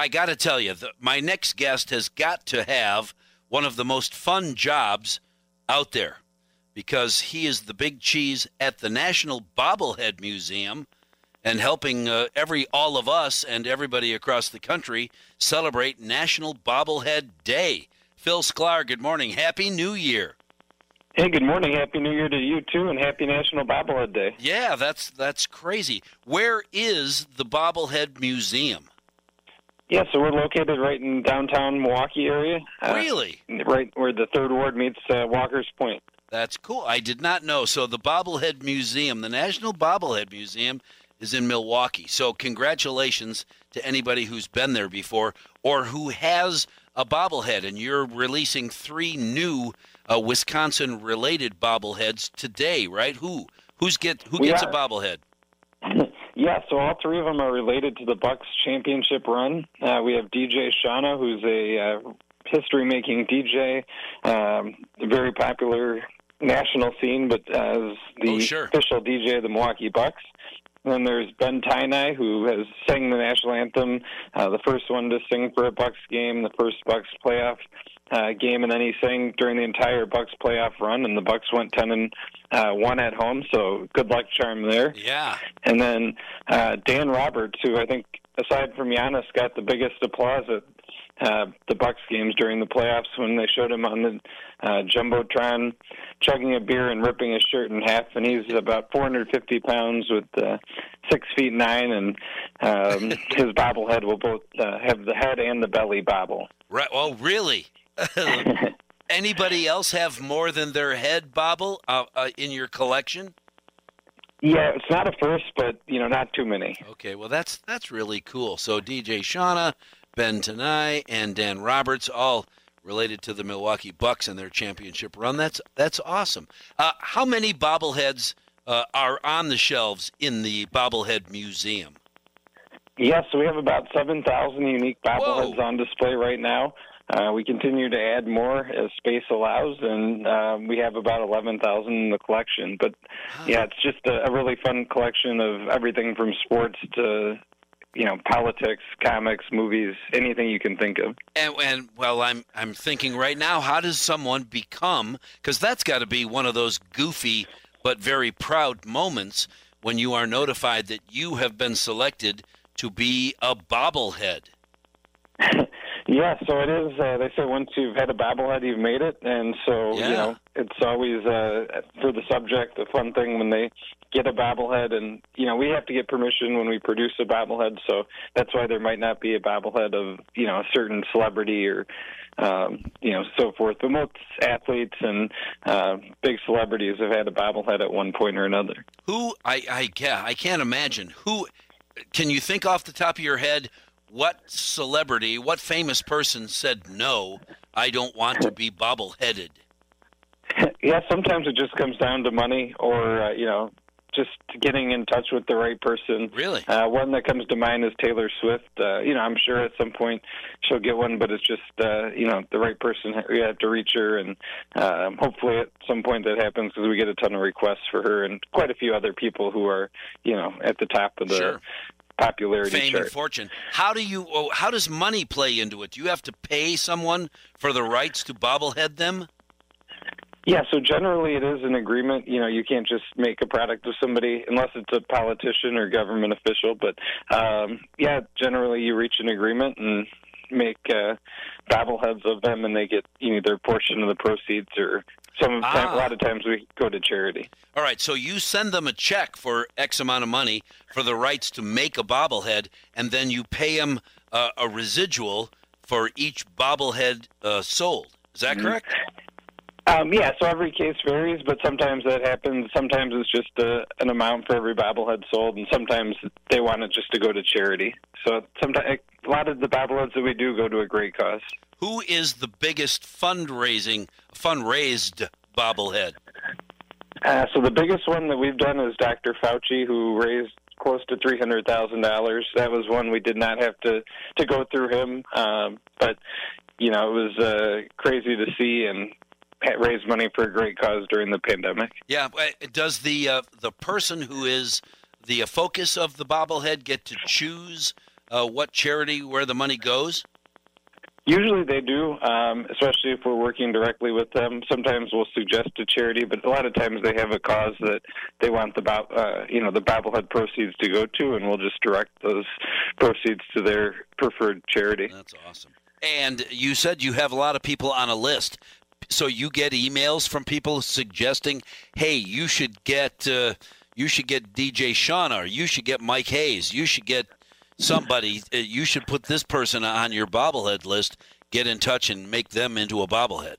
I got to tell you, the, my next guest has got to have one of the most fun jobs out there because he is the big cheese at the National Bobblehead Museum and helping uh, every all of us and everybody across the country celebrate National Bobblehead Day. Phil Sklar, good morning. Happy New Year. Hey, good morning. Happy New Year to you too, and Happy National Bobblehead Day. Yeah, that's that's crazy. Where is the Bobblehead Museum? Yeah, so we're located right in downtown Milwaukee area. Uh, really? Right where the Third Ward meets uh, Walker's Point. That's cool. I did not know. So the Bobblehead Museum, the National Bobblehead Museum, is in Milwaukee. So congratulations to anybody who's been there before or who has a bobblehead. And you're releasing three new uh, Wisconsin-related bobbleheads today, right? Who who's get who gets a bobblehead? Yeah, so all three of them are related to the Bucks championship run. Uh, we have DJ Shawna, who's a uh, history-making DJ, um, very popular national scene, but as the oh, sure. official DJ of the Milwaukee Bucks. And then there's Ben Tajnai, who has sang the national anthem, uh, the first one to sing for a Bucks game, the first Bucks playoff uh, game, and then he sang during the entire Bucks playoff run, and the Bucks went ten and uh, one at home. So good luck charm there. Yeah. And then uh, Dan Roberts, who I think aside from Giannis got the biggest applause at uh, the Bucks games during the playoffs when they showed him on the uh, jumbotron chugging a beer and ripping his shirt in half, and he's about 450 pounds with uh, six feet nine, and um, his bobblehead will both uh, have the head and the belly bobble. Right. Oh, really? Anybody else have more than their head bobble uh, uh, in your collection? Yeah, it's not a first, but you know, not too many. Okay, well that's that's really cool. So DJ Shawna, Ben Tajnai, and Dan Roberts, all related to the Milwaukee Bucks and their championship run. That's that's awesome. Uh, how many bobbleheads uh, are on the shelves in the bobblehead museum? Yes, we have about seven thousand unique bobbleheads Whoa. on display right now. Uh, we continue to add more as space allows, and um, we have about 11,000 in the collection. But yeah, it's just a, a really fun collection of everything from sports to you know politics, comics, movies, anything you can think of. And, and well, I'm I'm thinking right now, how does someone become? Because that's got to be one of those goofy but very proud moments when you are notified that you have been selected to be a bobblehead. Yeah, so it is. Uh, they say once you've had a bobblehead, you've made it, and so Yeah. you know it's always uh, for the subject a fun thing when they get a bobblehead, and you know we have to get permission when we produce a bobblehead, so that's why there might not be a bobblehead of you know a certain celebrity or um, you know so forth. But most athletes and uh, big celebrities have had a bobblehead at one point or another. Who I I yeah, I can't imagine who. Can you think off the top of your head what celebrity, what famous person said no? I don't want to be bobbleheaded. yeah, sometimes it just comes down to money or uh, you know just getting in touch with the right person. Really? Uh, one that comes to mind is Taylor Swift. Uh, you know, I'm sure at some point she'll get one, but it's just uh, you know the right person. We have to reach her, and um, hopefully at some point that happens because we get a ton of requests for her and quite a few other people who are you know at the top of the Sure. Popularity Fame chart. and fortune. How do you? Oh, how does money play into it? Do you have to pay someone for the rights to bobblehead them? Yeah, so generally it is an agreement. You know, you can't just make a product of somebody unless it's a politician or government official. But um, yeah, generally you reach an agreement and make uh, bobbleheads of them, and they get you know, their portion of the proceeds, or some Ah. a lot of times we go to charity. All right, so you send them a check for X amount of money for the rights to make a bobblehead, and then you pay them uh, a residual for each bobblehead uh, sold. Is that correct? Um, yeah, so every case varies, but sometimes that happens. Sometimes it's just uh an amount for every bobblehead sold, and sometimes they want it just to go to charity. So sometimes a lot of the bobbleheads that we do go to a great cause. Who is the biggest fundraising fundraised bobblehead? Uh, so the biggest one that we've done is Dr. Fauci, who raised close to three hundred thousand dollars. That was one we did not have to to go through him, um, but you know it was uh, crazy to see and raise money for a great cause during the pandemic. Yeah, does the uh, the person who is the uh, focus of the bobblehead get to choose uh, what charity where the money goes? Usually they do, um, especially if we're working directly with them. Sometimes we'll suggest a charity, but a lot of times they have a cause that they want the uh, you know the bobblehead proceeds to go to, and we'll just direct those proceeds to their preferred charity. That's awesome. And you said you have a lot of people on a list. So you get emails from people suggesting, "Hey, you should get uh, you should get DJ Shawna, or you should get Mike Hayes, you should get somebody. Uh, you should put this person on your bobblehead list. Get in touch and make them into a bobblehead."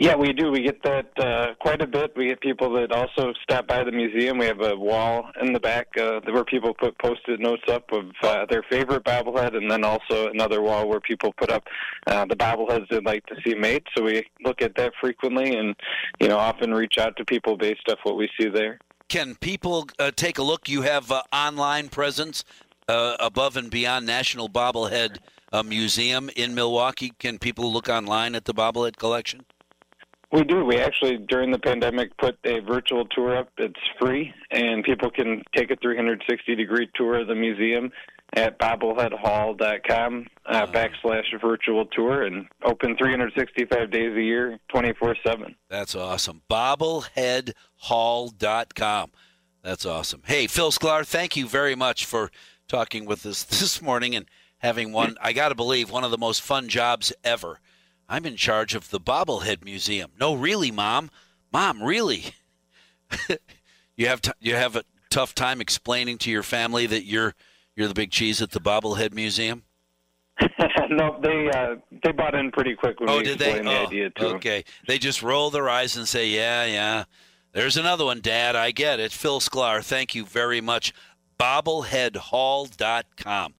Yeah, we do. We get that uh, quite a bit. We get people that also stop by the museum. We have a wall in the back uh, where people put post-it notes up of uh, their favorite bobblehead, and then also another wall where people put up uh, the bobbleheads they'd like to see made. So we look at that frequently, and you know, often reach out to people based off what we see there. Can people uh, take a look? You have uh, online presence uh, above and beyond National Bobblehead uh, Museum in Milwaukee. Can people look online at the bobblehead collection? We do. We actually, during the pandemic, put a virtual tour up. It's free, and people can take a 360 degree tour of the museum at bobbleheadhall.com uh, backslash virtual tour and open 365 days a year, 24 7. That's awesome. Bobbleheadhall.com. That's awesome. Hey, Phil Sklar, thank you very much for talking with us this morning and having one, I got to believe, one of the most fun jobs ever. I'm in charge of the Bobblehead Museum. No, really, Mom. Mom, really. you have t- you have a tough time explaining to your family that you're you're the big cheese at the Bobblehead Museum. no, they uh, they bought in pretty quick when oh, we did they? the oh, idea to Okay, them. they just roll their eyes and say, "Yeah, yeah." There's another one, Dad. I get it. Phil Sklar, thank you very much. Bobbleheadhall.com.